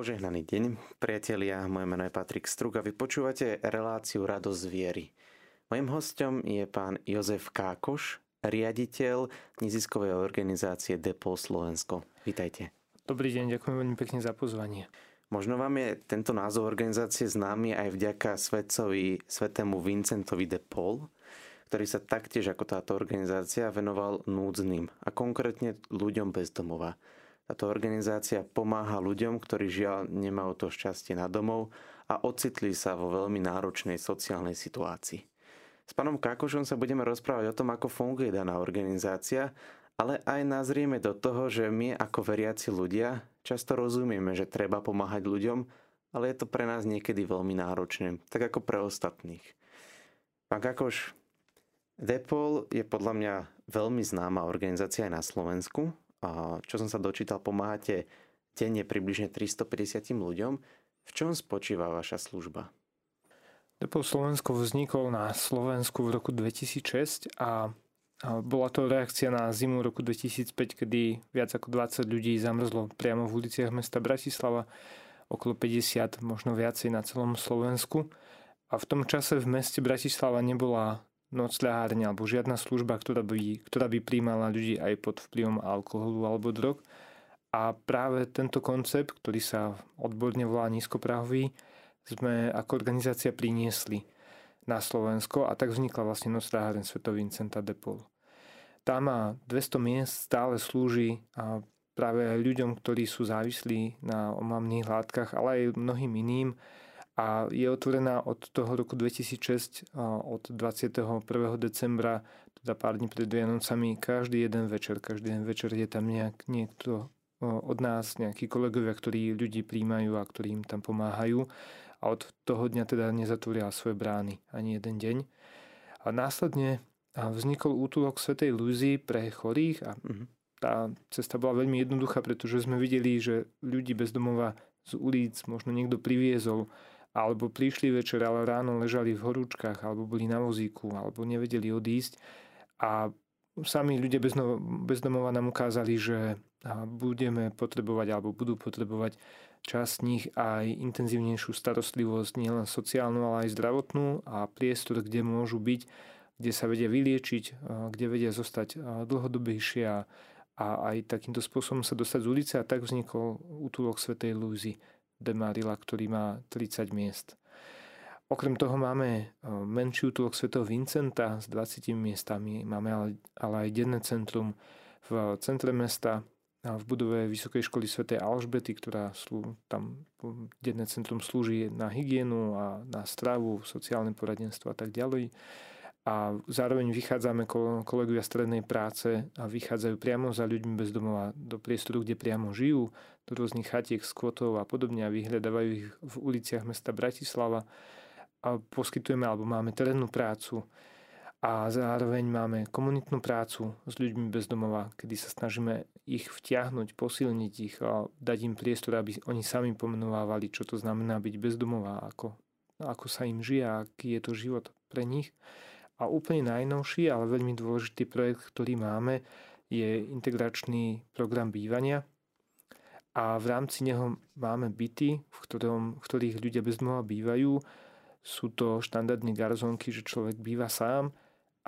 Požehnaný deň, priatelia, moje meno je Patrik Struk a vy počúvate reláciu Radosť viery. Mojím hostom je pán Jozef Kákoš, riaditeľ neziskovej organizácie Depol Slovensko. Vítajte. Dobrý deň, ďakujem veľmi pekne za pozvanie. Možno vám je tento názov organizácie známy aj vďaka svetcovi, svetému Vincentovi de Paul, ktorý sa taktiež ako táto organizácia venoval núdznym a konkrétne ľuďom bez domova. Táto organizácia pomáha ľuďom, ktorí žiaľ nemajú to šťastie na domov a ocitli sa vo veľmi náročnej sociálnej situácii. S pánom Kakošom sa budeme rozprávať o tom, ako funguje daná organizácia, ale aj nazrieme do toho, že my ako veriaci ľudia často rozumieme, že treba pomáhať ľuďom, ale je to pre nás niekedy veľmi náročné, tak ako pre ostatných. Pán Kakoš, Depol je podľa mňa veľmi známa organizácia aj na Slovensku čo som sa dočítal, pomáhate denne približne 350 ľuďom. V čom spočíva vaša služba? Depot Slovensko vznikol na Slovensku v roku 2006 a bola to reakcia na zimu roku 2005, kedy viac ako 20 ľudí zamrzlo priamo v uliciach mesta Bratislava, okolo 50, možno viacej na celom Slovensku. A v tom čase v meste Bratislava nebola nocľahárne alebo žiadna služba, ktorá by, ktorá by príjmala ľudí aj pod vplyvom alkoholu alebo drog. A práve tento koncept, ktorý sa odborne volá nízkoprahový, sme ako organizácia priniesli na Slovensko a tak vznikla vlastne nocľaháren Svetový Vincenta Depol. Tá má 200 miest, stále slúži a práve ľuďom, ktorí sú závislí na omamných látkach, ale aj mnohým iným, a je otvorená od toho roku 2006, od 21. decembra, teda pár dní pred Vianocami, každý jeden večer. Každý jeden večer je tam nejak, niekto od nás, nejakí kolegovia, ktorí ľudí príjmajú a ktorí im tam pomáhajú. A od toho dňa teda nezatvoria svoje brány ani jeden deň. A následne vznikol útulok Svetej Luzy pre chorých a mhm. tá cesta bola veľmi jednoduchá, pretože sme videli, že ľudí bez domova z ulic možno niekto priviezol alebo prišli večer, ale ráno ležali v horúčkach, alebo boli na vozíku, alebo nevedeli odísť. A sami ľudia bezdomova nám ukázali, že budeme potrebovať, alebo budú potrebovať časť nich aj intenzívnejšiu starostlivosť, nielen sociálnu, ale aj zdravotnú a priestor, kde môžu byť, kde sa vedia vyliečiť, kde vedia zostať dlhodobejšie a, a aj takýmto spôsobom sa dostať z ulice a tak vznikol útulok Svetej Lúzy Demarila, ktorý má 30 miest. Okrem toho máme e, menší útulok Sv. Vincenta s 20 miestami, máme ale, ale aj denné centrum v centre mesta v budove Vysokej školy Sv. Alžbety, ktorá slú, tam denné centrum slúži na hygienu a na stravu, sociálne poradenstvo a tak ďalej a zároveň vychádzame kolegovia strednej práce a vychádzajú priamo za ľuďmi bez domova do priestoru, kde priamo žijú, do rôznych chatiek, skvotov a podobne a vyhľadávajú ich v uliciach mesta Bratislava a poskytujeme alebo máme terénnu prácu a zároveň máme komunitnú prácu s ľuďmi bez domova, kedy sa snažíme ich vtiahnuť, posilniť ich a dať im priestor, aby oni sami pomenovávali, čo to znamená byť bez domova, ako, ako sa im žije, aký je to život pre nich. A úplne najnovší, ale veľmi dôležitý projekt, ktorý máme, je integračný program bývania. A v rámci neho máme byty, v, ktorom, v ktorých ľudia bez domova bývajú. Sú to štandardné garzonky, že človek býva sám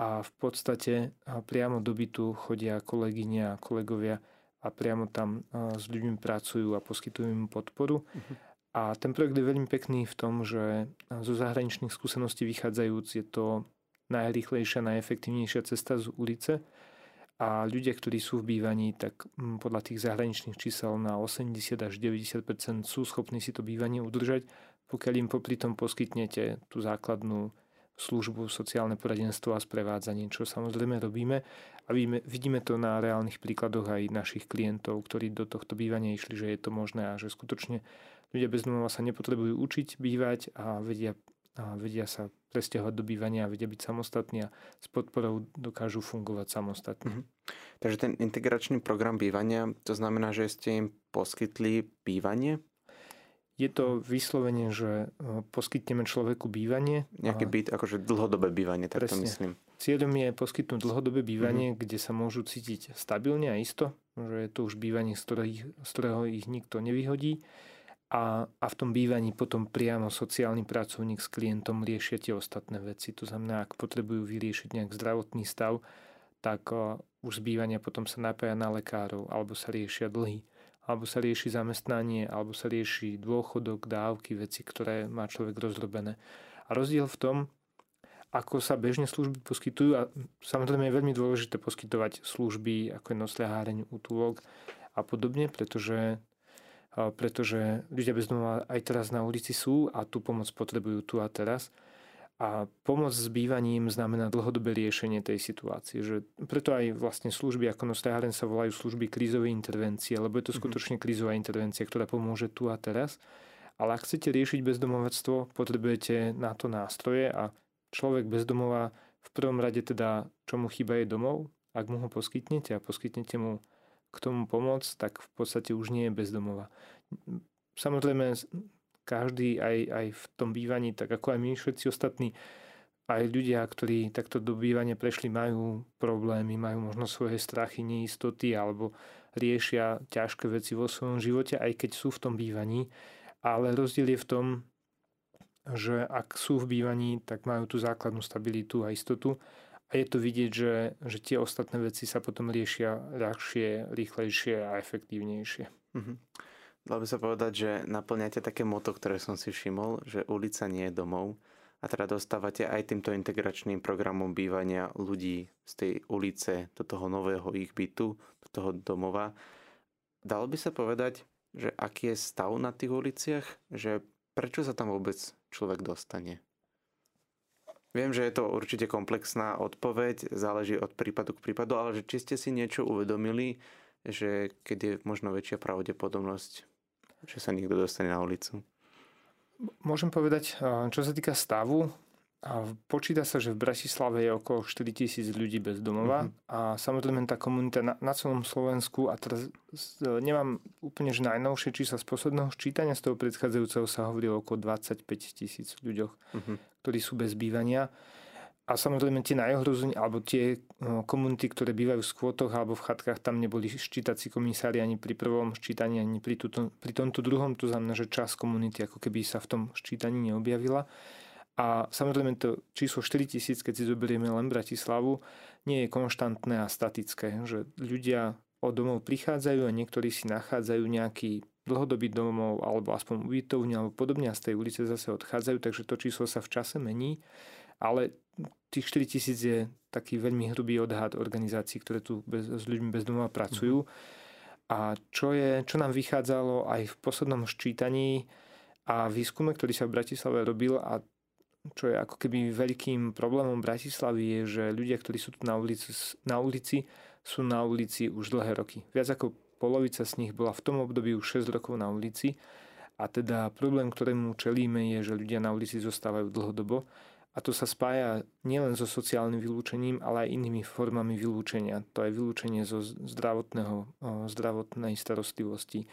a v podstate priamo do bytu chodia kolegyne a kolegovia a priamo tam s ľuďmi pracujú a poskytujú im podporu. Uh-huh. A ten projekt je veľmi pekný v tom, že zo zahraničných skúseností vychádzajúc je to najrýchlejšia, najefektívnejšia cesta z ulice a ľudia, ktorí sú v bývaní, tak mm, podľa tých zahraničných čísel na 80 až 90% sú schopní si to bývanie udržať, pokiaľ im popri tom poskytnete tú základnú službu, sociálne poradenstvo a sprevádzanie, čo samozrejme robíme. A vidíme, to na reálnych príkladoch aj našich klientov, ktorí do tohto bývania išli, že je to možné a že skutočne ľudia bez domova sa nepotrebujú učiť bývať a vedia a vedia sa presťahovať do bývania a vedia byť samostatní a s podporou dokážu fungovať samostatne. Mm-hmm. Takže ten integračný program bývania, to znamená, že ste im poskytli bývanie? Je to vyslovene, že e, poskytneme človeku bývanie. Nejaký byt, akože dlhodobé bývanie, tak presne. to myslím. Cieľom je poskytnúť dlhodobé bývanie, mm-hmm. kde sa môžu cítiť stabilne a isto, že je to už bývanie, z, ktorých, z ktorého ich nikto nevyhodí a, a v tom bývaní potom priamo sociálny pracovník s klientom riešia tie ostatné veci. To znamená, ak potrebujú vyriešiť nejak zdravotný stav, tak už z bývania potom sa napája na lekárov, alebo sa riešia dlhy, alebo sa rieši zamestnanie, alebo sa rieši dôchodok, dávky, veci, ktoré má človek rozrobené. A rozdiel v tom, ako sa bežne služby poskytujú, a samozrejme je veľmi dôležité poskytovať služby, ako je nosľaháreň, útulok a podobne, pretože pretože ľudia bez domova aj teraz na ulici sú a tú pomoc potrebujú tu a teraz. A pomoc s bývaním znamená dlhodobé riešenie tej situácie. Že preto aj vlastne služby ako Nostráren sa volajú služby krízovej intervencie, lebo je to mhm. skutočne krízová intervencia, ktorá pomôže tu a teraz. Ale ak chcete riešiť bezdomovectvo, potrebujete na to nástroje a človek bezdomova v prvom rade teda, čo mu chýba je domov. Ak mu ho poskytnete a poskytnete mu k tomu pomoc, tak v podstate už nie je bezdomová. Samozrejme, každý aj, aj v tom bývaní, tak ako aj my všetci ostatní, aj ľudia, ktorí takto do bývania prešli, majú problémy, majú možno svoje strachy, neistoty alebo riešia ťažké veci vo svojom živote, aj keď sú v tom bývaní. Ale rozdiel je v tom, že ak sú v bývaní, tak majú tú základnú stabilitu a istotu a je to vidieť, že, že tie ostatné veci sa potom riešia ľahšie, rýchlejšie a efektívnejšie. Mm-hmm. Dalo by sa povedať, že naplňate také moto, ktoré som si všimol, že ulica nie je domov a teda dostávate aj týmto integračným programom bývania ľudí z tej ulice do toho nového ich bytu, do toho domova. Dalo by sa povedať, že aký je stav na tých uliciach, že prečo sa tam vôbec človek dostane? Viem, že je to určite komplexná odpoveď, záleží od prípadu k prípadu, ale že či ste si niečo uvedomili, že keď je možno väčšia pravdepodobnosť, že sa niekto dostane na ulicu? Môžem povedať, čo sa týka stavu, počíta sa, že v Bratislave je okolo 4000 ľudí bez domova mm-hmm. a samozrejme tá komunita na, na celom Slovensku a teraz nemám úplne že najnovšie čísla z posledného ščítania, z toho predchádzajúceho sa hovorilo okolo 25 tisíc ľuďoch, mm-hmm. Ktorí sú bez bývania. A samozrejme tie najohrození, alebo tie komunity, ktoré bývajú v skvotoch alebo v chatkách, tam neboli ščítací komisári ani pri prvom ščítaní, ani pri, tuto, pri tomto druhom. To znamená, že čas komunity ako keby sa v tom ščítaní neobjavila. A samozrejme to číslo 4000, keď si zoberieme len Bratislavu, nie je konštantné a statické. Že ľudia od domov prichádzajú a niektorí si nachádzajú nejaký dlhodobý domov alebo aspoň ubytovňu alebo podobne a z tej ulice zase odchádzajú, takže to číslo sa v čase mení. Ale tých 4000 je taký veľmi hrubý odhad organizácií, ktoré tu bez, s ľuďmi bez domova pracujú. A čo, je, čo nám vychádzalo aj v poslednom ščítaní a výskume, ktorý sa v Bratislave robil a čo je ako keby veľkým problémom Bratislavy je, že ľudia, ktorí sú tu na ulici, na ulici sú na ulici už dlhé roky. Viac ako polovica z nich bola v tom období už 6 rokov na ulici a teda problém, ktorému čelíme je, že ľudia na ulici zostávajú dlhodobo a to sa spája nielen so sociálnym vylúčením, ale aj inými formami vylúčenia. To je vylúčenie zo zdravotného, zdravotnej starostlivosti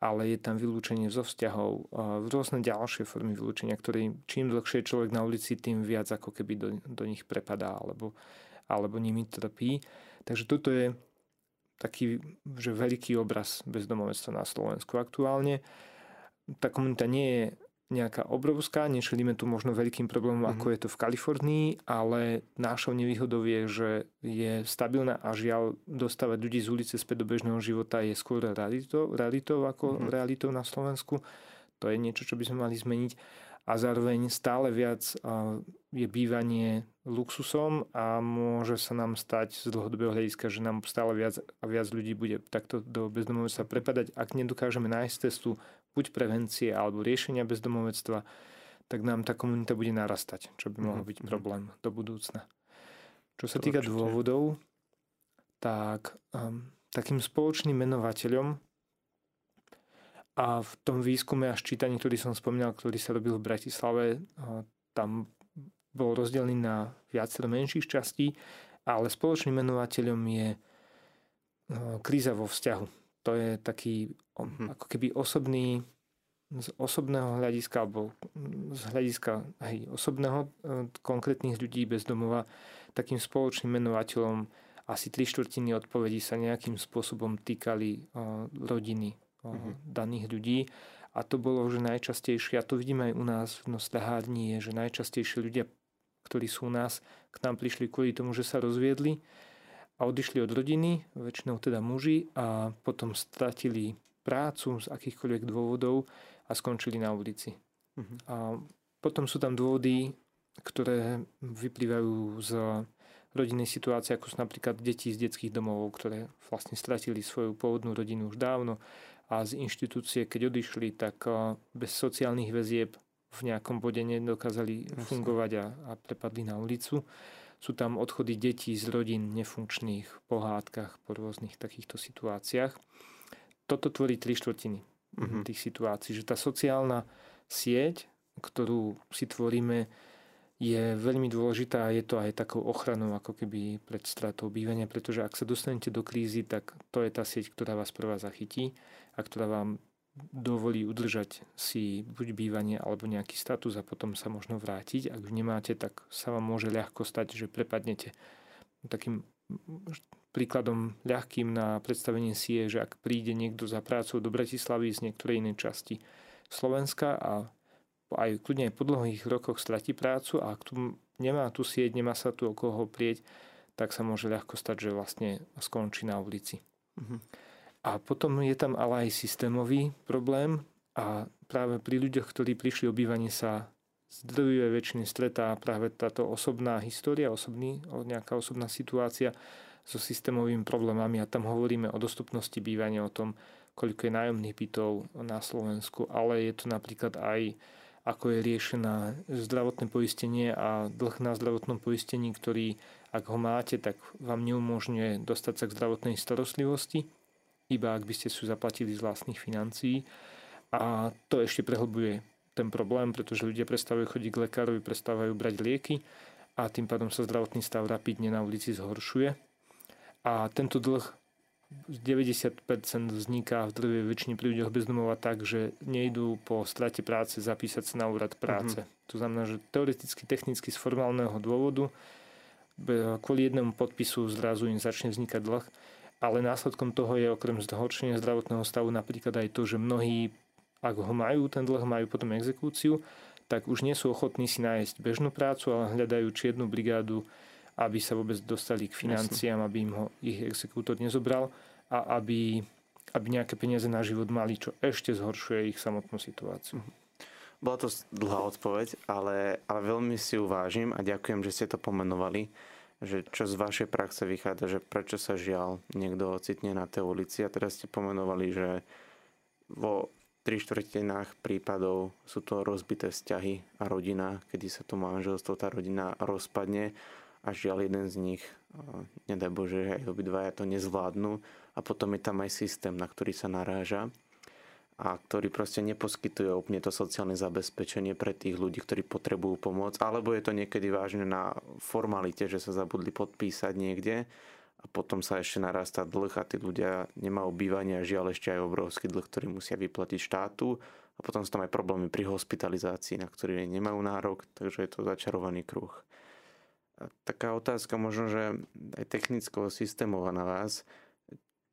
ale je tam vylúčenie zo vzťahov, rôzne ďalšie formy vylúčenia, ktoré čím dlhšie človek na ulici, tým viac ako keby do, do nich prepadá alebo, alebo nimi trpí. Takže toto je taký že veľký obraz bezdomovectva na Slovensku aktuálne. Tá komunita nie je nejaká obrovská, nečelíme tu možno veľkým problémom, mm-hmm. ako je to v Kalifornii, ale našou nevýhodou je, že je stabilná a žiaľ dostávať ľudí z ulice späť do bežného života je skôr realitou, realitou ako mm-hmm. realitou na Slovensku. To je niečo, čo by sme mali zmeniť. A zároveň stále viac je bývanie luxusom a môže sa nám stať z dlhodobého hľadiska, že nám stále viac a viac ľudí bude takto do bezdomovectva prepadať, ak nedokážeme nájsť cestu buď prevencie alebo riešenia bezdomovectva, tak nám tá komunita bude narastať, čo by mohol mhm, byť mhm. problém do budúcna. Čo sa týka dôvodov, tak um, takým spoločným menovateľom a v tom výskume a ščítaní, ktorý som spomínal, ktorý sa robil v Bratislave, tam bol rozdelený na viacero menších častí, ale spoločným menovateľom je kríza vo vzťahu. To je taký Mhm. ako keby osobný, z osobného hľadiska alebo z hľadiska hej, osobného e, konkrétnych ľudí bez domova takým spoločným menovateľom asi tri štvrtiny odpovedí sa nejakým spôsobom týkali rodiny mhm. daných ľudí A to bolo, že najčastejšie, a to vidíme aj u nás v Nostahárni, je, že najčastejšie ľudia, ktorí sú u nás, k nám prišli kvôli tomu, že sa rozviedli a odišli od rodiny, väčšinou teda muži, a potom stratili prácu z akýchkoľvek dôvodov a skončili na ulici. Uh-huh. A potom sú tam dôvody, ktoré vyplývajú z rodinnej situácie, ako sú napríklad deti z detských domov, ktoré vlastne stratili svoju pôvodnú rodinu už dávno a z inštitúcie, keď odišli, tak eh, bez sociálnych väzieb v nejakom bode nedokázali fungovať a, a prepadli na ulicu. Sú tam odchody detí z rodín nefunkčných, pohádkach, po rôznych takýchto situáciách. Toto tvorí tri štvrtiny mm-hmm. tých situácií, že tá sociálna sieť, ktorú si tvoríme, je veľmi dôležitá a je to aj takou ochranou ako keby pred stratou bývania, pretože ak sa dostanete do krízy, tak to je tá sieť, ktorá vás prvá zachytí a ktorá vám dovolí udržať si buď bývanie alebo nejaký status a potom sa možno vrátiť. Ak už nemáte, tak sa vám môže ľahko stať, že prepadnete. Takým príkladom ľahkým na predstavenie si je, že ak príde niekto za prácou do Bratislavy z niektorej inej časti Slovenska a aj kľudne po dlhých rokoch stratí prácu a ak tu nemá tu sieť, nemá sa tu o koho prieť, tak sa môže ľahko stať, že vlastne skončí na ulici. Uh-huh. A potom je tam ale aj systémový problém a práve pri ľuďoch, ktorí prišli o bývanie sa zdrvuje väčšine stretá práve táto osobná história, osobný, nejaká osobná situácia so systémovými problémami a tam hovoríme o dostupnosti bývania, o tom, koľko je nájomných bytov na Slovensku, ale je to napríklad aj ako je riešená zdravotné poistenie a dlh na zdravotnom poistení, ktorý, ak ho máte, tak vám neumožňuje dostať sa k zdravotnej starostlivosti, iba ak by ste si zaplatili z vlastných financií. A to ešte prehlbuje ten problém, pretože ľudia prestávajú chodiť k lekárovi, prestávajú brať lieky a tým pádom sa zdravotný stav rapidne na ulici zhoršuje. A tento dlh 90% vzniká v drvej väčšine pri ľuďoch bezdomova tak, že nejdú po strate práce zapísať sa na úrad práce. Mm-hmm. To znamená, že teoreticky, technicky z formálneho dôvodu kvôli jednému podpisu zrazu im začne vznikať dlh, ale následkom toho je okrem zhoršenia zdravotného stavu napríklad aj to, že mnohí, ak ho majú, ten dlh majú potom exekúciu, tak už nie sú ochotní si nájsť bežnú prácu, ale hľadajú čiernu brigádu aby sa vôbec dostali k financiám, aby im ho ich exekútor nezobral a aby, aby nejaké peniaze na život mali, čo ešte zhoršuje ich samotnú situáciu. Mhm. Bola to dlhá odpoveď, ale, ale veľmi si ju vážim a ďakujem, že ste to pomenovali, že čo z vašej praxe vychádza, že prečo sa žiaľ niekto ocitne na tej ulici a teraz ste pomenovali, že vo tri štvrtinách prípadov sú to rozbité vzťahy a rodina, kedy sa to manželstvo, tá rodina rozpadne a žiaľ jeden z nich, nedaj Bože, že aj obidvaja to nezvládnu. A potom je tam aj systém, na ktorý sa naráža a ktorý proste neposkytuje úplne to sociálne zabezpečenie pre tých ľudí, ktorí potrebujú pomoc, alebo je to niekedy vážne na formalite, že sa zabudli podpísať niekde a potom sa ešte narastá dlh a tí ľudia nemajú bývanie a žiaľ ešte aj obrovský dlh, ktorý musia vyplatiť štátu. A potom sú tam aj problémy pri hospitalizácii, na ktorý nemajú nárok, takže je to začarovaný kruh taká otázka možno, že aj technického systémova na vás.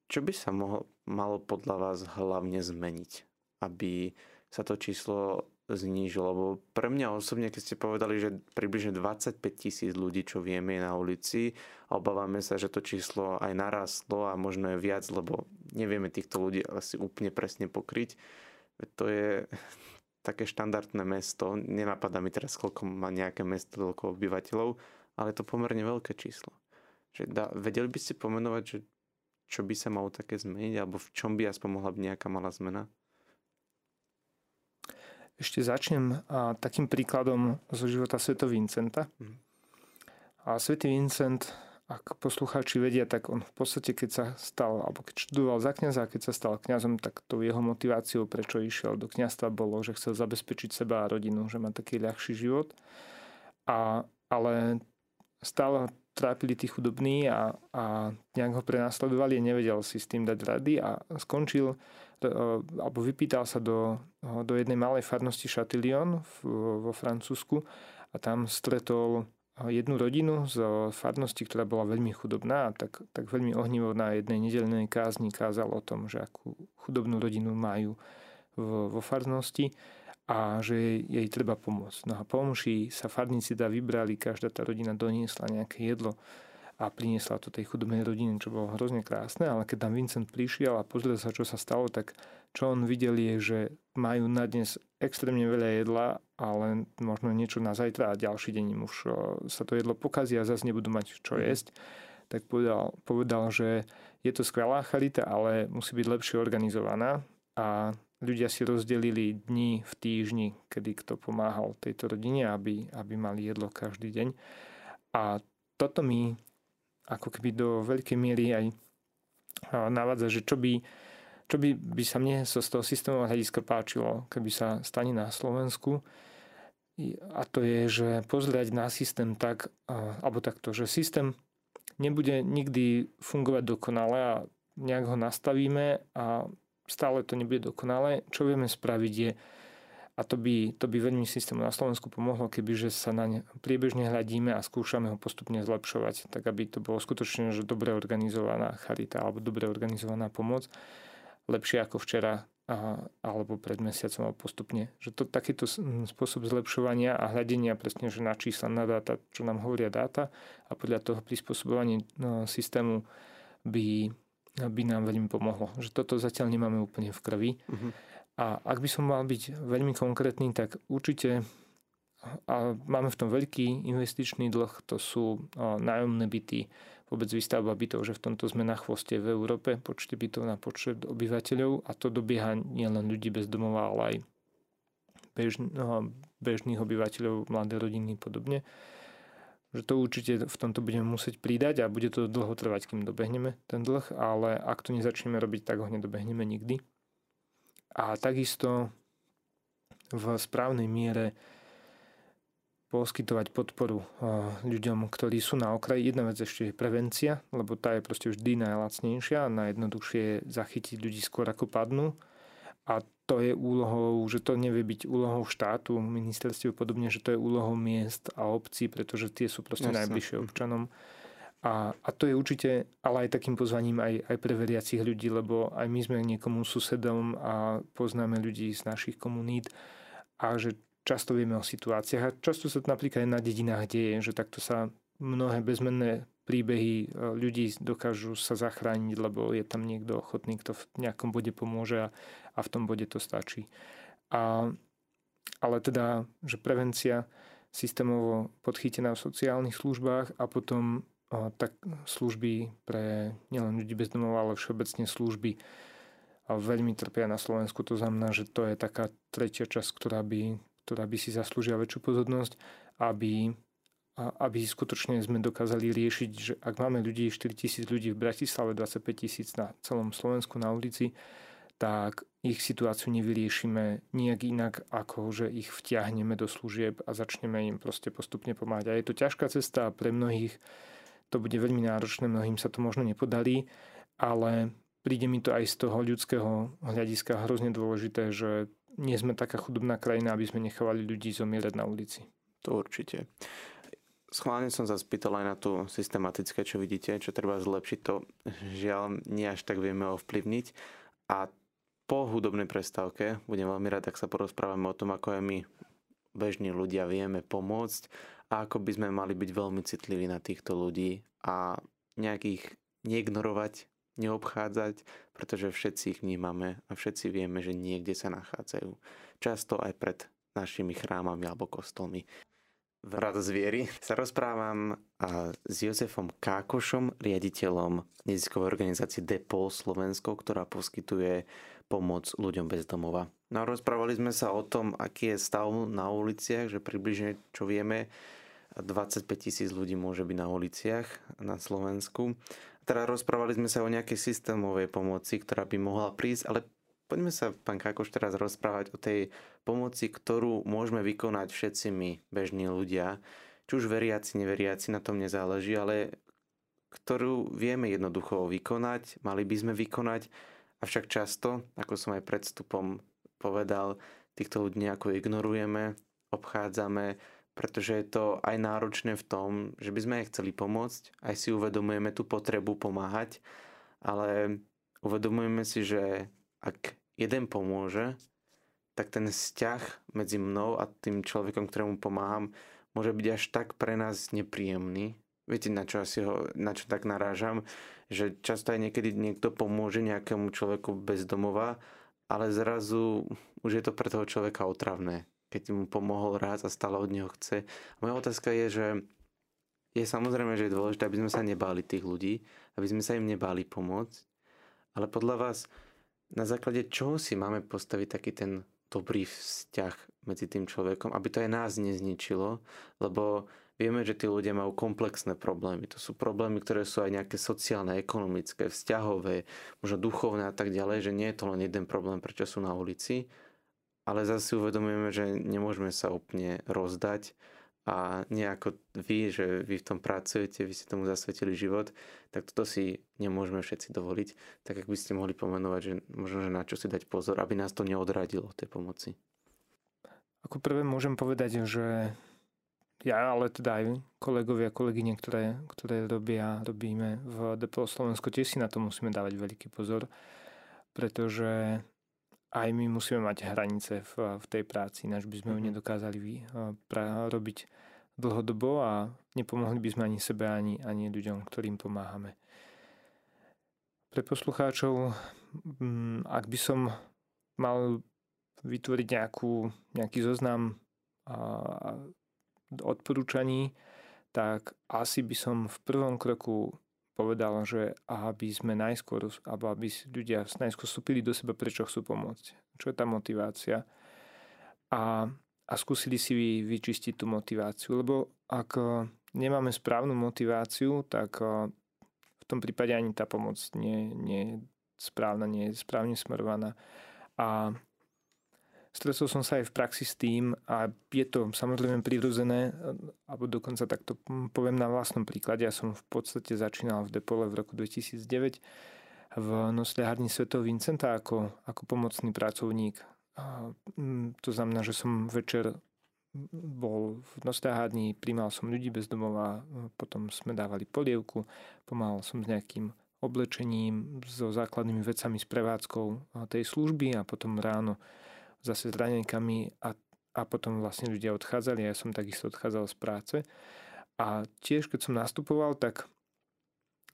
Čo by sa mohlo, malo podľa vás hlavne zmeniť, aby sa to číslo znížilo? Lebo pre mňa osobne, keď ste povedali, že približne 25 tisíc ľudí, čo vieme, je na ulici a obávame sa, že to číslo aj narastlo a možno je viac, lebo nevieme týchto ľudí asi úplne presne pokryť. To je také štandardné mesto. Nenapadá mi teraz, koľko má nejaké mesto, toľko obyvateľov ale je to pomerne veľké číslo. Že dá, vedeli by ste pomenovať, že čo by sa malo také zmeniť, alebo v čom by aspoň mohla byť nejaká malá zmena? Ešte začnem a, takým príkladom zo života Sveto Vincenta. Mm. A Svetý Vincent, ak poslucháči vedia, tak on v podstate, keď sa stal, alebo keď študoval za kniaza, keď sa stal kňazom, tak tou jeho motiváciou, prečo išiel do kňazstva, bolo, že chcel zabezpečiť seba a rodinu, že má taký ľahší život. A, ale stále trápili tí chudobní a, a nejak ho prenasledovali a nevedel si s tým dať rady a skončil e, alebo vypýtal sa do, do jednej malej farnosti Chatillon vo Francúzsku a tam stretol jednu rodinu z farnosti, ktorá bola veľmi chudobná a tak, tak veľmi ohnivo na jednej nedelnej kázni kázal o tom, že akú chudobnú rodinu majú vo farnosti a že jej treba pomôcť. No a pomôži sa farníci teda vybrali, každá tá rodina doniesla nejaké jedlo a priniesla to tej chudobnej rodine, čo bolo hrozne krásne, ale keď tam Vincent prišiel a pozrel sa, čo sa stalo, tak čo on videl je, že majú na dnes extrémne veľa jedla, ale možno niečo na zajtra a ďalší deň už sa to jedlo pokazí a zase nebudú mať čo mhm. jesť. Tak povedal, povedal, že je to skvelá charita, ale musí byť lepšie organizovaná a ľudia si rozdelili dni v týždni, kedy kto pomáhal tejto rodine, aby, aby mali jedlo každý deň. A toto mi ako keby do veľkej miery aj navádza, že čo by, čo by, by sa mne z toho systémového hľadiska páčilo, keby sa stane na Slovensku. A to je, že pozrieť na systém tak, alebo takto, že systém nebude nikdy fungovať dokonale a nejak ho nastavíme a stále to nebude dokonale. Čo vieme spraviť je, a to by, to by veľmi systému na Slovensku pomohlo, kebyže sa na ne priebežne hľadíme a skúšame ho postupne zlepšovať, tak aby to bolo skutočne že dobre organizovaná charita alebo dobre organizovaná pomoc. Lepšie ako včera a, alebo pred mesiacom alebo postupne. Že to takýto spôsob zlepšovania a hľadenia presne, že na čísla, na dáta, čo nám hovoria dáta a podľa toho prispôsobovanie no, systému by, by nám veľmi pomohlo. Že toto zatiaľ nemáme úplne v krvi. Uh-huh. A ak by som mal byť veľmi konkrétny, tak určite a máme v tom veľký investičný dlh, to sú nájomné byty, vôbec výstavba bytov, že v tomto sme na chvoste v Európe, počte bytov na počet obyvateľov a to dobieha nielen ľudí bez domova, ale aj bežn, no, bežných obyvateľov, mladé rodiny podobne. Že to určite v tomto budeme musieť pridať a bude to dlho trvať, kým dobehneme ten dlh, ale ak to nezačneme robiť, tak ho nedobehneme nikdy a takisto v správnej miere poskytovať podporu ľuďom, ktorí sú na okraji. Jedna vec ešte je prevencia, lebo tá je proste vždy najlacnejšia a najjednoduchšie je zachytiť ľudí skôr ako padnú. A to je úlohou, že to nevie byť úlohou štátu, ministerstiev podobne, že to je úlohou miest a obcí, pretože tie sú proste Jasne. najbližšie občanom. A, a to je určite ale aj takým pozvaním aj, aj pre veriacich ľudí, lebo aj my sme niekomu susedom a poznáme ľudí z našich komunít a že často vieme o situáciách a často sa to napríklad aj na dedinách deje, že takto sa mnohé bezmenné príbehy e, ľudí dokážu sa zachrániť, lebo je tam niekto ochotný, kto v nejakom bode pomôže a, a v tom bode to stačí. A, ale teda, že prevencia systémovo podchytená v sociálnych službách a potom tak služby pre nielen ľudí bez domov, ale všeobecne služby a veľmi trpia na Slovensku. To znamená, že to je taká tretia časť, ktorá by, ktorá by si zaslúžila väčšiu pozornosť, aby, aby skutočne sme dokázali riešiť, že ak máme ľudí, 4 tisíc ľudí v Bratislave, 25 tisíc na celom Slovensku na ulici, tak ich situáciu nevyriešime nejak inak, ako že ich vtiahneme do služieb a začneme im proste postupne pomáhať. A je to ťažká cesta pre mnohých to bude veľmi náročné, mnohým sa to možno nepodarí, ale príde mi to aj z toho ľudského hľadiska hrozne dôležité, že nie sme taká chudobná krajina, aby sme nechávali ľudí zomierať na ulici. To určite. Schválne som sa spýtal aj na tú systematické, čo vidíte, čo treba zlepšiť, to žiaľ nie až tak vieme ovplyvniť. A po hudobnej prestávke budem veľmi rád, ak sa porozprávame o tom, ako aj my bežní ľudia vieme pomôcť a ako by sme mali byť veľmi citliví na týchto ľudí a nejakých neignorovať, neobchádzať, pretože všetci ich vnímame a všetci vieme, že niekde sa nachádzajú. Často aj pred našimi chrámami alebo kostolmi. V Rada zviery sa rozprávam s Jozefom Kákošom, riaditeľom neziskovej organizácie Depol Slovensko, ktorá poskytuje pomoc ľuďom bez domova. No rozprávali sme sa o tom, aký je stav na uliciach, že približne, čo vieme, 25 tisíc ľudí môže byť na uliciach na Slovensku. Teda rozprávali sme sa o nejakej systémovej pomoci, ktorá by mohla prísť, ale poďme sa, pán Kakoš, teraz rozprávať o tej pomoci, ktorú môžeme vykonať všetci my, bežní ľudia. Či už veriaci, neveriaci, na tom nezáleží, ale ktorú vieme jednoducho vykonať, mali by sme vykonať, avšak často, ako som aj pred vstupom povedal, týchto ľudí nejako ignorujeme, obchádzame, pretože je to aj náročné v tom, že by sme aj chceli pomôcť, aj si uvedomujeme tú potrebu pomáhať, ale uvedomujeme si, že ak jeden pomôže, tak ten vzťah medzi mnou a tým človekom, ktorému pomáham, môže byť až tak pre nás nepríjemný. Viete, na čo asi ho, na čo tak narážam, že často aj niekedy niekto pomôže nejakému človeku bez domova, ale zrazu už je to pre toho človeka otravné, keď mu pomohol raz a stále od neho chce. Moja otázka je, že je samozrejme, že je dôležité, aby sme sa nebáli tých ľudí, aby sme sa im nebáli pomôcť, ale podľa vás, na základe čoho si máme postaviť taký ten dobrý vzťah medzi tým človekom, aby to aj nás nezničilo, lebo vieme, že tí ľudia majú komplexné problémy. To sú problémy, ktoré sú aj nejaké sociálne, ekonomické, vzťahové, možno duchovné a tak ďalej, že nie je to len jeden problém, prečo sú na ulici, ale zase si uvedomujeme, že nemôžeme sa úplne rozdať a nejako vy, že vy v tom pracujete, vy ste tomu zasvetili život, tak toto si nemôžeme všetci dovoliť. Tak ak by ste mohli pomenovať, že možno, že na čo si dať pozor, aby nás to neodradilo tej pomoci. Ako prvé môžem povedať, že ja, ale teda aj kolegovia, kolegyne, ktoré, ktoré robia, robíme v DPO Slovensko, tiež si na to musíme dávať veľký pozor, pretože aj my musíme mať hranice v, v tej práci, ináč by sme ju mhm. nedokázali vy, pra, robiť dlhodobo a nepomohli by sme ani sebe, ani, ani ľuďom, ktorým pomáhame. Pre poslucháčov, mm, ak by som mal vytvoriť nejakú, nejaký zoznam odporúčaní, tak asi by som v prvom kroku povedal, že aby sme najskôr, alebo aby ľudia najskôr vstúpili do seba, prečo chcú pomôcť. Čo je tá motivácia. A, a skúsili si vy, vyčistiť tú motiváciu. Lebo ak e, nemáme správnu motiváciu, tak e, v tom prípade ani tá pomoc nie, nie je správna, nie je správne smerovaná. A Stretol som sa aj v praxi s tým a je to samozrejme prirodzené, alebo dokonca takto poviem na vlastnom príklade. Ja som v podstate začínal v Depole v roku 2009 v nosliarni Svetov Vincenta ako, ako pomocný pracovník. A, to znamená, že som večer bol v nosliarni, príjmal som ľudí bez domova, potom sme dávali polievku, pomáhal som s nejakým oblečením, so základnými vecami, s prevádzkou tej služby a potom ráno zase s ranenkami a, a potom vlastne ľudia odchádzali a ja som takisto odchádzal z práce. A tiež, keď som nastupoval, tak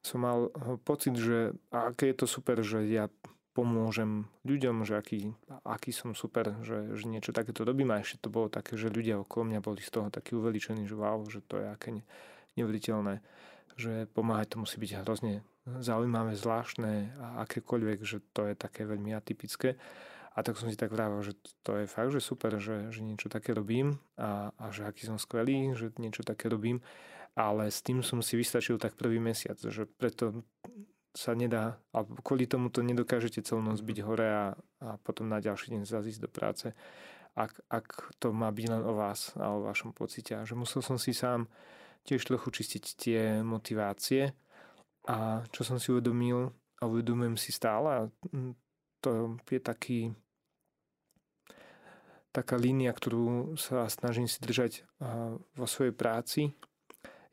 som mal pocit, že aké je to super, že ja pomôžem ľuďom, že aký, aký som super, že, že niečo takéto robím a ešte to bolo také, že ľudia okolo mňa boli z toho takí uveličení, že wow, že to je aké neuveriteľné, že pomáhať to musí byť hrozne zaujímavé, zvláštne a akékoľvek, že to je také veľmi atypické. A tak som si tak vravel, že to je fakt, že super, že, že niečo také robím a, a že aký som skvelý, že niečo také robím. Ale s tým som si vystačil tak prvý mesiac, že preto sa nedá, a kvôli tomu to nedokážete celú noc byť hore a, a potom na ďalší deň zazísť do práce, ak, ak to má byť len o vás a o vašom pocite. A že musel som si sám tiež trochu čistiť tie motivácie a čo som si uvedomil a uvedomujem si stále a to je taký taká línia, ktorú sa snažím si držať vo svojej práci,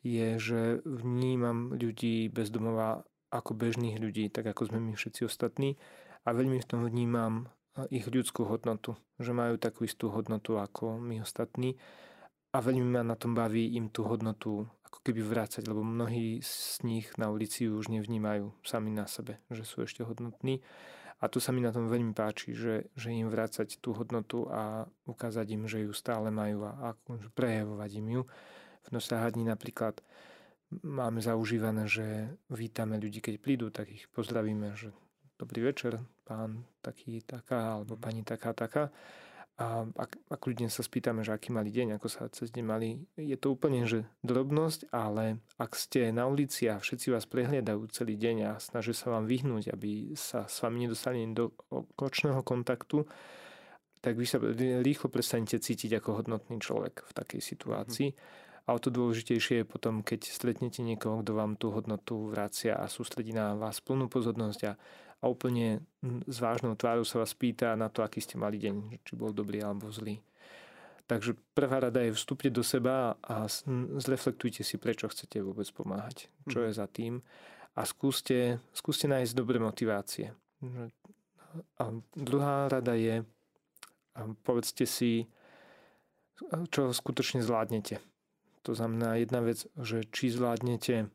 je, že vnímam ľudí bezdomova ako bežných ľudí, tak ako sme my všetci ostatní a veľmi v tom vnímam ich ľudskú hodnotu, že majú takú istú hodnotu ako my ostatní a veľmi ma na tom baví im tú hodnotu ako keby vrácať, lebo mnohí z nich na ulici už nevnímajú sami na sebe, že sú ešte hodnotní a tu sa mi na tom veľmi páči, že, že im vrácať tú hodnotu a ukázať im, že ju stále majú a, a prejavovať im ju. V Nosahadni napríklad máme zaužívané, že vítame ľudí, keď prídu, tak ich pozdravíme, že dobrý večer, pán taký, taká, alebo pani taká, taká. A ak, ak ľudia sa spýtame, že aký mali deň, ako sa cez deň mali, je to úplne, že drobnosť, ale ak ste na ulici a všetci vás prehliadajú celý deň a snažia sa vám vyhnúť, aby sa s vami nedostali do kočného kontaktu, tak vy sa rýchlo prestanete cítiť ako hodnotný človek v takej situácii. A o to dôležitejšie je potom, keď stretnete niekoho, kto vám tú hodnotu vracia a sústredí na vás plnú pozornosť a a úplne s vážnou tvárou sa vás pýta na to, aký ste mali deň, či bol dobrý alebo zlý. Takže prvá rada je vstúpte do seba a zreflektujte si, prečo chcete vôbec pomáhať, čo mhm. je za tým a skúste, skúste nájsť dobré motivácie. A druhá rada je povedzte si, čo skutočne zvládnete. To znamená jedna vec, že či zvládnete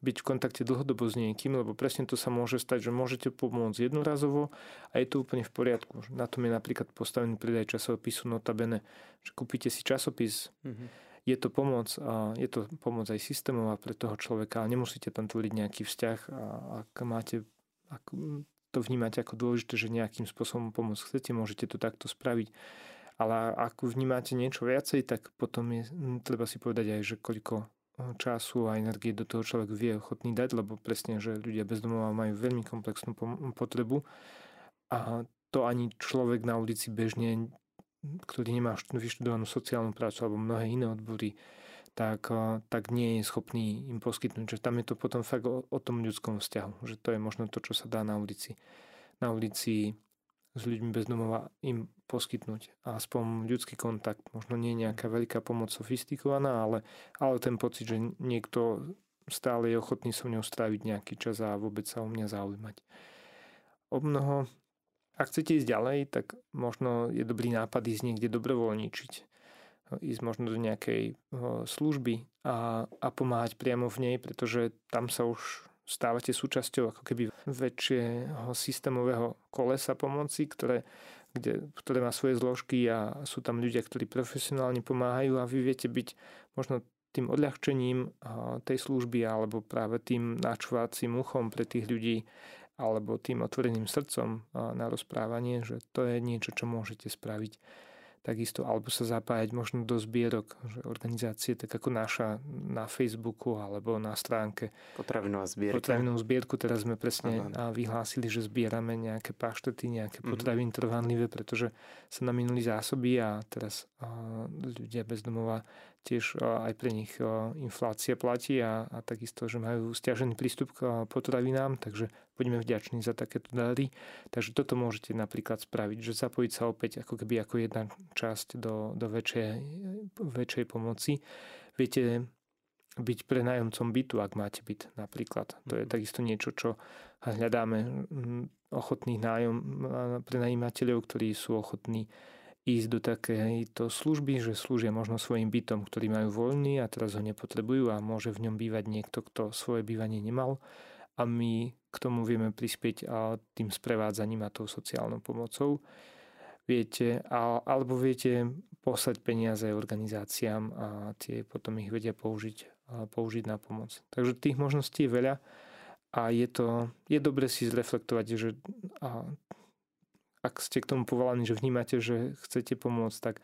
byť v kontakte dlhodobo s niekým, lebo presne to sa môže stať, že môžete pomôcť jednorazovo a je to úplne v poriadku. Na tom je napríklad postavený predaj časopisu Notabene, že kúpite si časopis, mm-hmm. je to pomoc a je to pomoc aj systémová pre toho človeka a nemusíte tam tvoriť nejaký vzťah a ak máte, ak to vnímate ako dôležité, že nejakým spôsobom pomôcť chcete, môžete to takto spraviť. Ale ak vnímate niečo viacej, tak potom je, treba si povedať aj, že koľko času a energie do toho človek vie ochotný dať, lebo presne, že ľudia bez domova majú veľmi komplexnú potrebu a to ani človek na ulici bežne, ktorý nemá vyštudovanú sociálnu prácu alebo mnohé iné odbory, tak, tak nie je schopný im poskytnúť. Že tam je to potom fakt o, o tom ľudskom vzťahu, že to je možno to, čo sa dá na ulici. Na ulici s ľuďmi bez domova im poskytnúť aspoň ľudský kontakt. Možno nie nejaká veľká pomoc sofistikovaná, ale, ale ten pocit, že niekto stále je ochotný so mnou stráviť nejaký čas a vôbec sa o mňa zaujímať. O mnoho, ak chcete ísť ďalej, tak možno je dobrý nápad ísť niekde dobrovoľničiť. Ísť možno do nejakej služby a, a pomáhať priamo v nej, pretože tam sa už stávate súčasťou ako keby väčšieho systémového kolesa pomoci, ktoré, kde, ktoré má svoje zložky a sú tam ľudia, ktorí profesionálne pomáhajú a vy viete byť možno tým odľahčením tej služby alebo práve tým načúvacím uchom pre tých ľudí alebo tým otvoreným srdcom na rozprávanie, že to je niečo, čo môžete spraviť takisto, alebo sa zapájať možno do zbierok, že organizácie, tak ako naša na Facebooku alebo na stránke. Potravinová zbierka. Potravinovú zbierku, teraz sme presne Aha. vyhlásili, že zbierame nejaké paštety, nejaké mm-hmm. potraviny trvanlivé, pretože sa naminuli zásoby a teraz ľudia bez domova tiež aj pre nich inflácia platí a, a takisto, že majú stiažený prístup k potravinám, takže budeme vďační za takéto dary. Takže toto môžete napríklad spraviť, že zapojiť sa opäť ako keby ako jedna časť do, do väčšej, väčšej pomoci. Viete byť prenájomcom bytu, ak máte byt napríklad. To je mhm. takisto niečo, čo hľadáme ochotných nájom prenajímateľov, ktorí sú ochotní ísť do takejto služby, že slúžia možno svojim bytom, ktorý majú voľný a teraz ho nepotrebujú a môže v ňom bývať niekto, kto svoje bývanie nemal a my k tomu vieme prispieť tým sprevádzaním a tou sociálnou pomocou. Viete, alebo viete poslať peniaze organizáciám a tie potom ich vedia použiť, použiť na pomoc. Takže tých možností je veľa a je to, je dobre si zreflektovať, že a ak ste k tomu povolaní, že vnímate, že chcete pomôcť, tak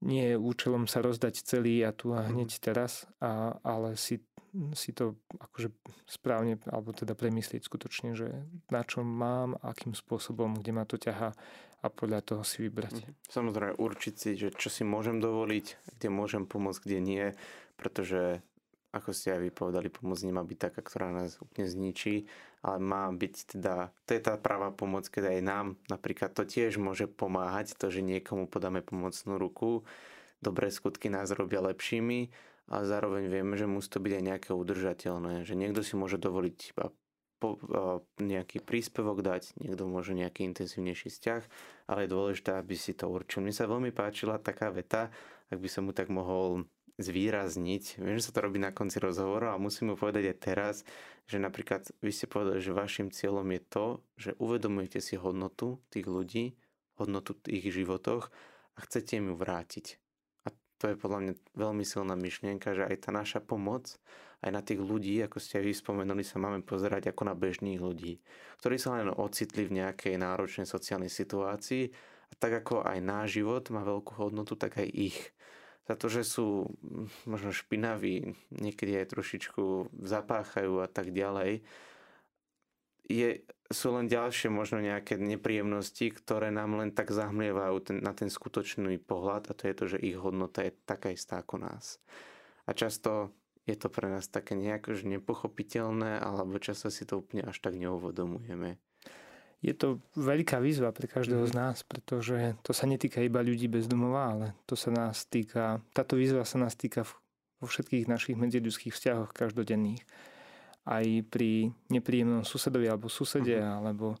nie je účelom sa rozdať celý a tu a hneď mhm. teraz, a, ale si, si to akože správne, alebo teda premyslieť skutočne, že na čo mám, akým spôsobom, kde ma to ťahá a podľa toho si vybrať. Mhm. Samozrejme určiť si, že čo si môžem dovoliť, kde môžem pomôcť, kde nie, pretože ako ste aj vypovedali, pomoc nemá byť taká, ktorá nás úplne zničí, ale má byť teda, to je tá práva pomoc, keď aj nám napríklad to tiež môže pomáhať, to, že niekomu podáme pomocnú ruku, dobré skutky nás robia lepšími, ale zároveň vieme, že musí to byť aj nejaké udržateľné, že niekto si môže dovoliť iba po, nejaký príspevok dať, niekto môže nejaký intenzívnejší vzťah, ale je dôležité, aby si to určil. Mne sa veľmi páčila taká veta, ak by som mu tak mohol zvýrazniť. Viem, že sa to robí na konci rozhovoru a musím mu povedať aj teraz, že napríklad vy ste povedali, že vašim cieľom je to, že uvedomujete si hodnotu tých ľudí, hodnotu v ich životoch a chcete im ju vrátiť. A to je podľa mňa veľmi silná myšlienka, že aj tá naša pomoc, aj na tých ľudí, ako ste aj vy spomenuli, sa máme pozerať ako na bežných ľudí, ktorí sa len ocitli v nejakej náročnej sociálnej situácii a tak ako aj náš život má veľkú hodnotu, tak aj ich za to, že sú možno špinaví, niekedy aj trošičku zapáchajú a tak ďalej, je, sú len ďalšie možno nejaké nepríjemnosti, ktoré nám len tak zahmlievajú ten, na ten skutočný pohľad a to je to, že ich hodnota je taká istá ako nás. A často je to pre nás také nejako nepochopiteľné, alebo často si to úplne až tak neuvedomujeme je to veľká výzva pre každého z mhm. nás, pretože to sa netýka iba ľudí bez domova, ale to sa nás týka, táto výzva sa nás týka vo všetkých našich medziľudských vzťahoch každodenných. Aj pri nepríjemnom susedovi alebo susede, uh-huh. alebo,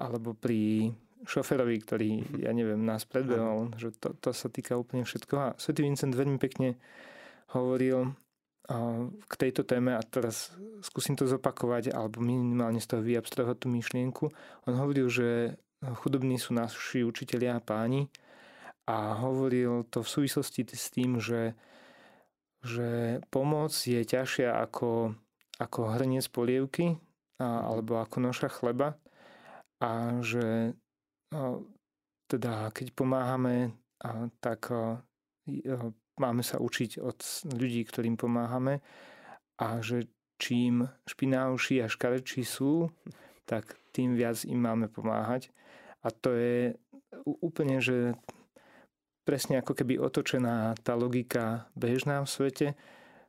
alebo pri šoferovi, ktorý, ja neviem, nás predbehol, že to, to sa týka úplne všetko. A Svetý Vincent veľmi pekne hovoril k tejto téme a teraz skúsim to zopakovať alebo minimálne z toho vyabstrahovať tú myšlienku. On hovoril, že chudobní sú naši učitelia a páni a hovoril to v súvislosti s tým, že, že pomoc je ťažšia ako, ako hrniec polievky a, alebo ako noša chleba a že teda keď pomáhame, tak máme sa učiť od ľudí, ktorým pomáhame a že čím špinavší a škarečí sú, tak tým viac im máme pomáhať. A to je úplne, že presne ako keby otočená tá logika bežná v svete,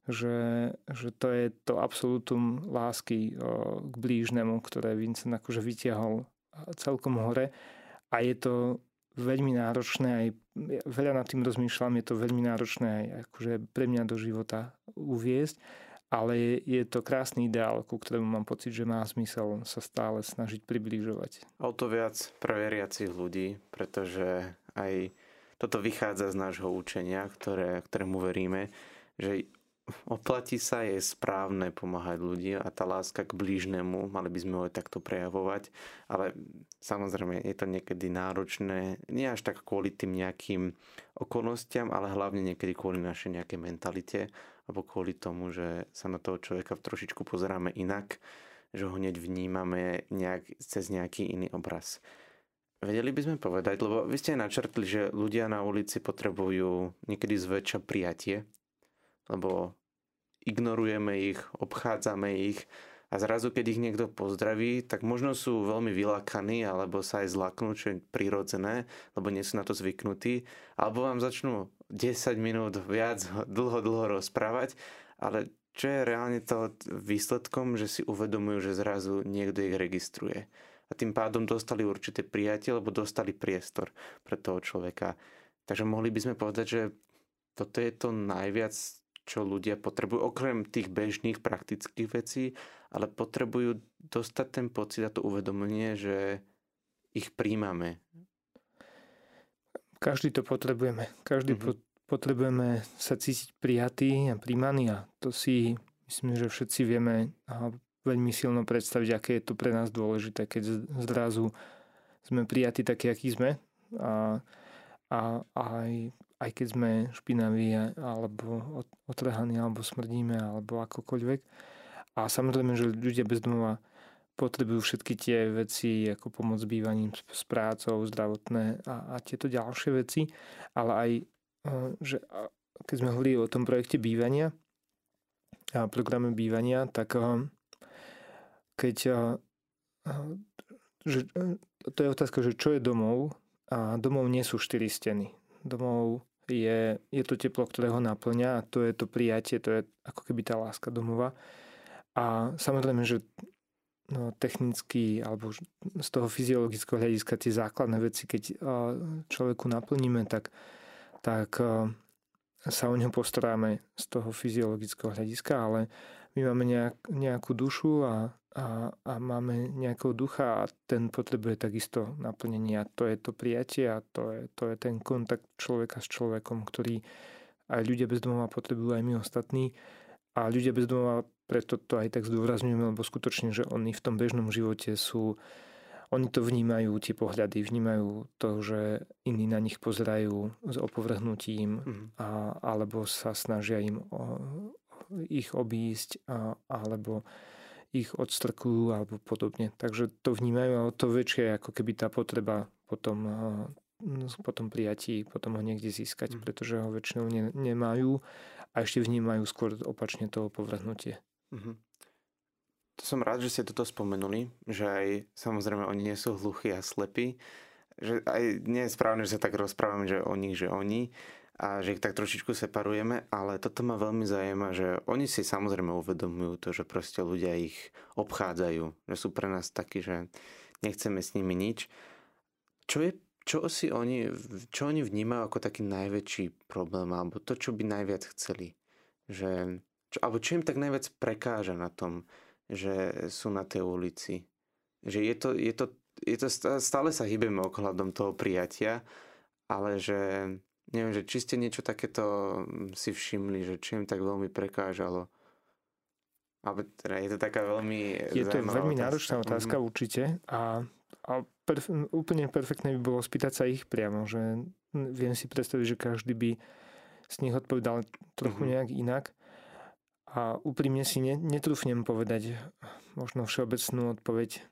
že, že to je to absolútum lásky k blížnemu, ktoré Vincent akože vytiahol celkom hore. A je to veľmi náročné, aj veľa nad tým rozmýšľam, je to veľmi náročné aj akože pre mňa do života uviezť, ale je, to krásny ideál, ku ktorému mám pocit, že má zmysel sa stále snažiť približovať. O to viac pre veriacich ľudí, pretože aj toto vychádza z nášho učenia, ktoré, ktorému veríme, že oplatí sa, je správne pomáhať ľudí a tá láska k blížnemu, mali by sme ho aj takto prejavovať, ale samozrejme je to niekedy náročné, nie až tak kvôli tým nejakým okolnostiam, ale hlavne niekedy kvôli našej nejakej mentalite alebo kvôli tomu, že sa na toho človeka trošičku pozeráme inak, že ho hneď vnímame nejak, cez nejaký iný obraz. Vedeli by sme povedať, lebo vy ste aj načrtli, že ľudia na ulici potrebujú niekedy zväčša prijatie lebo ignorujeme ich, obchádzame ich a zrazu, keď ich niekto pozdraví, tak možno sú veľmi vylakaní alebo sa aj zlaknú, čo je prirodzené, lebo nie sú na to zvyknutí, alebo vám začnú 10 minút viac dlho, dlho rozprávať, ale čo je reálne to výsledkom, že si uvedomujú, že zrazu niekto ich registruje. A tým pádom dostali určité prijatie, lebo dostali priestor pre toho človeka. Takže mohli by sme povedať, že toto je to najviac, čo ľudia potrebujú, okrem tých bežných praktických vecí, ale potrebujú dostať ten pocit a to uvedomenie, že ich príjmame. Každý to potrebujeme. Každý mm-hmm. potrebujeme sa cítiť prijatý a príjmaný a to si myslím, že všetci vieme a veľmi silno predstaviť, aké je to pre nás dôležité, keď zrazu sme prijatí takí, akí sme a, a, a aj aj keď sme špinaví alebo otrhaní alebo smrdíme alebo akokoľvek. A samozrejme, že ľudia bez domova potrebujú všetky tie veci ako pomoc s bývaním, s prácou, zdravotné a, a tieto ďalšie veci, ale aj, že keď sme hovorili o tom projekte bývania a programe bývania, tak keď že, to je otázka, že čo je domov a domov nie sú štyri steny. Domov je, je to teplo, ktoré ho naplňa a to je to prijatie, to je ako keby tá láska domova. A samozrejme, že no, technicky alebo z toho fyziologického hľadiska tie základné veci, keď človeku naplníme, tak, tak sa o neho postaráme z toho fyziologického hľadiska, ale my máme nejak, nejakú dušu a, a, a máme nejakého ducha a ten potrebuje takisto naplnenie a to je to prijatie a to je, to je ten kontakt človeka s človekom, ktorý aj ľudia bez domova potrebujú, aj my ostatní. A ľudia bez domova, preto to aj tak zdôrazňujeme, lebo skutočne, že oni v tom bežnom živote sú, oni to vnímajú, tie pohľady, vnímajú to, že iní na nich pozerajú s opovrhnutím mm. a, alebo sa snažia im o, ich obísť a, alebo ich odstrkujú alebo podobne. Takže to vnímajú a to väčšie ako keby tá potreba potom, potom prijatí, potom ho niekde získať, mm. pretože ho väčšinou ne, nemajú a ešte vnímajú skôr opačne toho povrhnutie. Mm-hmm. To som rád, že ste toto spomenuli, že aj samozrejme oni nie sú hluchí a slepí, že aj nie je správne, že sa tak rozprávame, že o nich, že oni, a že ich tak trošičku separujeme, ale toto ma veľmi zaujíma, že oni si samozrejme uvedomujú to, že proste ľudia ich obchádzajú, že sú pre nás takí, že nechceme s nimi nič. Čo je čo si oni, čo oni vnímajú ako taký najväčší problém, alebo to, čo by najviac chceli. Že, čo, alebo čo im tak najviac prekáža na tom, že sú na tej ulici. Že je to, je to je to, stále sa hýbeme okladom toho prijatia, ale že neviem, že či ste niečo takéto si všimli, že či im tak veľmi prekážalo. Ale teda je to taká veľmi Je to veľmi otázka. náročná otázka mm-hmm. určite a, a perf- úplne perfektné by bolo spýtať sa ich priamo, že viem si predstaviť, že každý by z nich odpovedal trochu mm-hmm. nejak inak. A úprimne si ne, netrúfnem povedať možno všeobecnú odpoveď,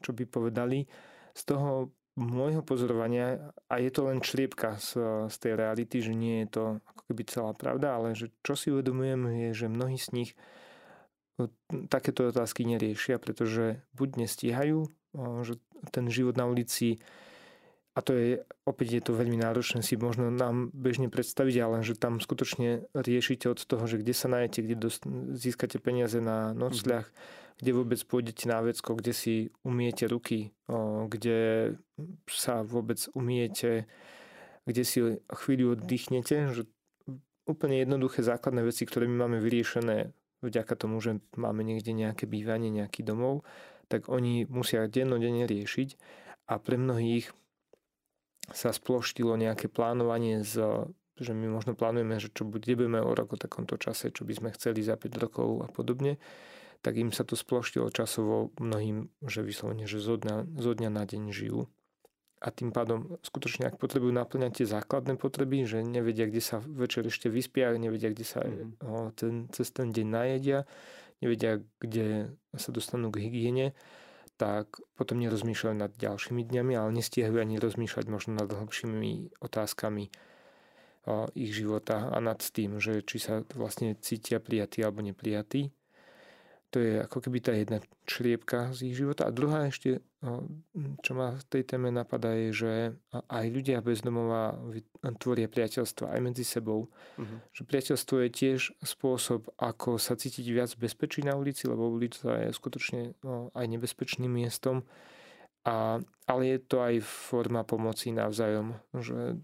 čo by povedali. Z toho môjho pozorovania, a je to len čriepka z, z tej reality, že nie je to ako keby celá pravda, ale že čo si uvedomujem je, že mnohí z nich takéto otázky neriešia, pretože buď nestíhajú, že ten život na ulici a to je, opäť je to veľmi náročné si možno nám bežne predstaviť, ale že tam skutočne riešite od toho, že kde sa nájete, kde dost, získate peniaze na nocľah, mm. kde vôbec pôjdete na vecko, kde si umiete ruky, o, kde sa vôbec umiete, kde si chvíľu oddychnete, že úplne jednoduché základné veci, ktoré my máme vyriešené vďaka tomu, že máme niekde nejaké bývanie, nejaký domov, tak oni musia dennodenne riešiť a pre mnohých sa sploštilo nejaké plánovanie z že my možno plánujeme, že čo budeme o rok o takomto čase, čo by sme chceli za 5 rokov a podobne, tak im sa to sploštilo časovo mnohým, že vyslovene, že zo dňa, zo dňa na deň žijú. A tým pádom skutočne, ak potrebujú naplňať tie základné potreby, že nevedia, kde sa večer ešte vyspia, nevedia, kde sa o, ten, cez ten deň najedia, nevedia, kde sa dostanú k hygiene, tak potom nerozmýšľajú nad ďalšími dňami, ale nestihajú ani rozmýšľať možno nad hlbšími otázkami ich života a nad tým, že či sa vlastne cítia prijatí alebo neprijatí. To je ako keby tá jedna čriepka z ich života. A druhá ešte, čo ma v tej téme napadá, je, že aj ľudia bez domova tvoria priateľstva aj medzi sebou. Uh-huh. Že priateľstvo je tiež spôsob, ako sa cítiť viac bezpečí na ulici, lebo ulica je skutočne aj nebezpečným miestom. A, ale je to aj forma pomoci navzájom, že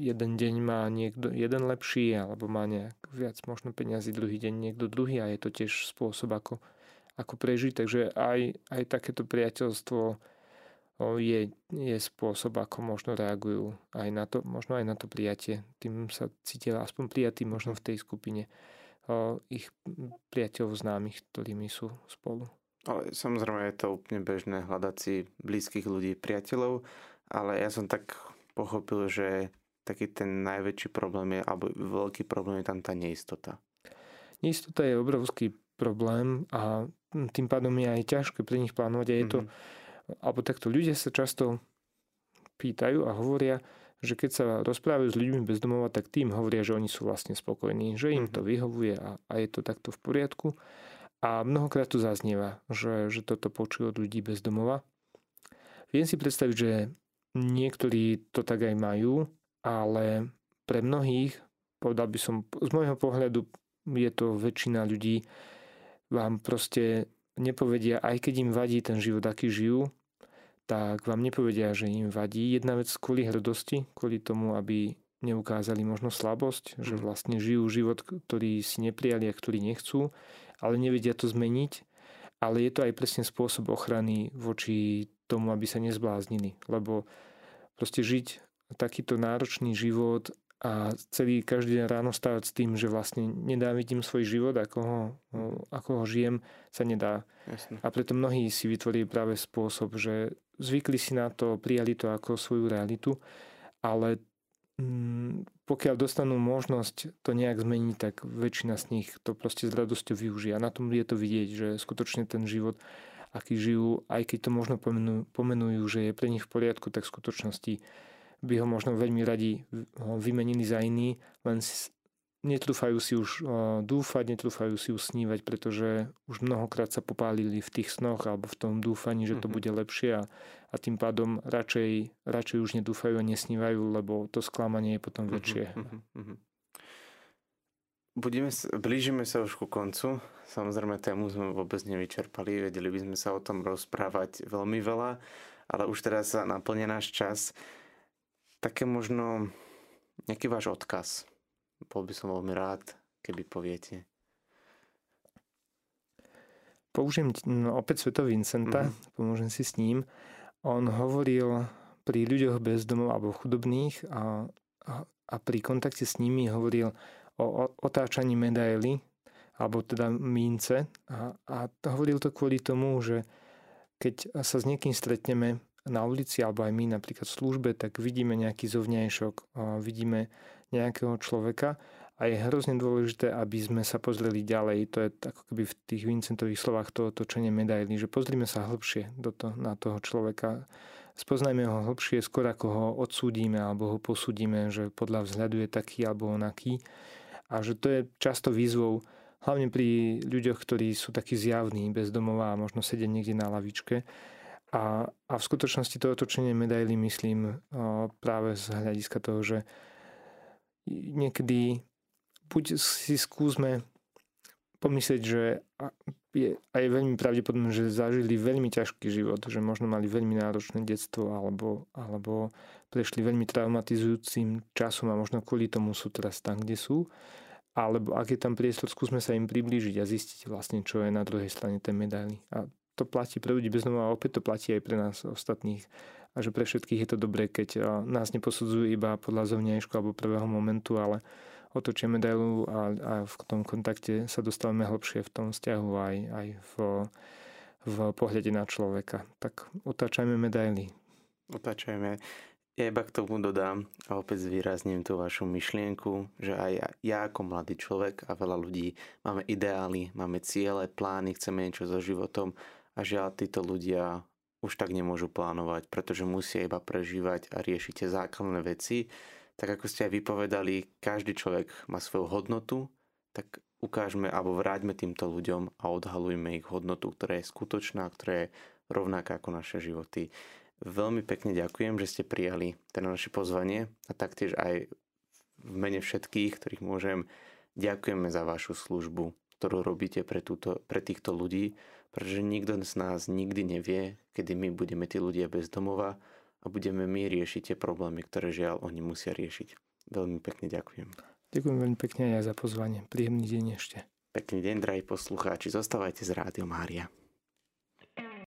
jeden deň má niekto jeden lepší alebo má nejak viac možno peniazy, druhý deň niekto druhý a je to tiež spôsob, ako, ako prežiť. Takže aj, aj takéto priateľstvo je, je spôsob, ako možno reagujú aj na to, možno aj na to prijatie. Tým sa cítia aspoň prijatí možno v tej skupine ich priateľov známych, ktorými sú spolu. Ale samozrejme je to úplne bežné hľadať si blízkych ľudí, priateľov, ale ja som tak pochopil, že taký ten najväčší problém je, alebo veľký problém je tam tá neistota. Neistota je obrovský problém a tým pádom je aj ťažké pre nich plánovať a je to, mm-hmm. alebo takto ľudia sa často pýtajú a hovoria, že keď sa rozprávajú s ľuďmi bez domova, tak tým hovoria, že oni sú vlastne spokojní, že im to mhm. vyhovuje a, a je to takto v poriadku. A mnohokrát to zaznieva, že, že toto počujú od ľudí bez domova. Viem si predstaviť, že niektorí to tak aj majú, ale pre mnohých, povedal by som, z môjho pohľadu je to väčšina ľudí, vám proste nepovedia, aj keď im vadí ten život, aký žijú, tak vám nepovedia, že im vadí. Jedna vec kvôli hrdosti, kvôli tomu, aby neukázali možno slabosť, že mhm. vlastne žijú život, ktorý si neprijali a ktorý nechcú, ale nevedia to zmeniť. Ale je to aj presne spôsob ochrany voči tomu, aby sa nezbláznili. Lebo proste žiť takýto náročný život a celý každý deň ráno stávať s tým, že vlastne nedávidím svoj život, ako ho, ako ho žijem, sa nedá. Jasne. A preto mnohí si vytvorili práve spôsob, že zvykli si na to, prijali to ako svoju realitu, ale mm, pokiaľ dostanú možnosť to nejak zmeniť, tak väčšina z nich to proste s radosťou využije. A na tom je to vidieť, že skutočne ten život, aký žijú, aj keď to možno pomenujú, pomenujú že je pre nich v poriadku, tak v skutočnosti by ho možno veľmi radi vymenili za iný, len netrúfajú si už dúfať, netrúfajú si už snívať, pretože už mnohokrát sa popálili v tých snoch alebo v tom dúfaní, že to mm-hmm. bude lepšie a, a tým pádom radšej, radšej už nedúfajú a nesnívajú, lebo to sklamanie je potom mm-hmm. väčšie. Mm-hmm. Budeme, blížime sa už ku koncu. Samozrejme, tému sme vôbec nevyčerpali. Vedeli by sme sa o tom rozprávať veľmi veľa, ale už teraz sa naplne náš čas také možno nejaký váš odkaz. Bol by som veľmi rád, keby poviete. Použijem no, opäť Sveto Vincenta, mm-hmm. pomôžem si s ním. On hovoril pri ľuďoch bez domov alebo chudobných a, a, a pri kontakte s nimi hovoril o, o otáčaní medaily alebo teda mince a, a hovoril to kvôli tomu, že keď sa s niekým stretneme na ulici alebo aj my napríklad v službe, tak vidíme nejaký zovňajšok, vidíme nejakého človeka a je hrozne dôležité, aby sme sa pozreli ďalej. To je ako keby v tých Vincentových slovách to otočenie medaily, že pozrime sa hĺbšie do to, na toho človeka. Spoznajme ho hĺbšie, skôr ako ho odsúdime alebo ho posúdime, že podľa vzhľadu je taký alebo onaký. A že to je často výzvou, hlavne pri ľuďoch, ktorí sú takí zjavní, bezdomová a možno sedia niekde na lavičke. A, a v skutočnosti to otočenie medaily myslím práve z hľadiska toho, že niekedy buď si skúsme pomyslieť, že je aj veľmi pravdepodobné, že zažili veľmi ťažký život, že možno mali veľmi náročné detstvo alebo, alebo prešli veľmi traumatizujúcim časom a možno kvôli tomu sú teraz tam, kde sú. Alebo ak je tam priestor, skúsme sa im priblížiť a zistiť vlastne, čo je na druhej strane tej medaily. A to platí pre ľudí bez domova a opäť to platí aj pre nás ostatných. A že pre všetkých je to dobré, keď nás neposudzujú iba podľa zovňajšku alebo prvého momentu, ale otočíme medailu a, a v tom kontakte sa dostávame hlbšie v tom vzťahu aj, aj v, v pohľade na človeka. Tak otáčajme medaily. Otáčajme. Ja iba k tomu dodám a opäť zvýrazním tú vašu myšlienku, že aj ja ako mladý človek a veľa ľudí máme ideály, máme ciele, plány, chceme niečo so životom a žiaľ títo ľudia už tak nemôžu plánovať, pretože musia iba prežívať a riešiť tie základné veci, tak ako ste aj vypovedali, každý človek má svoju hodnotu, tak ukážme alebo vráťme týmto ľuďom a odhalujme ich hodnotu, ktorá je skutočná, ktorá je rovnaká ako naše životy. Veľmi pekne ďakujem, že ste prijali ten naše pozvanie a taktiež aj v mene všetkých, ktorých môžem, ďakujeme za vašu službu, ktorú robíte pre, túto, pre týchto ľudí, pretože nikto z nás nikdy nevie, kedy my budeme tí ľudia bez domova a budeme my riešiť tie problémy, ktoré žiaľ oni musia riešiť. Veľmi pekne ďakujem. Ďakujem veľmi pekne aj za pozvanie. Príjemný deň ešte. Pekný deň, drahí poslucháči. Zostávajte z Rádio Mária.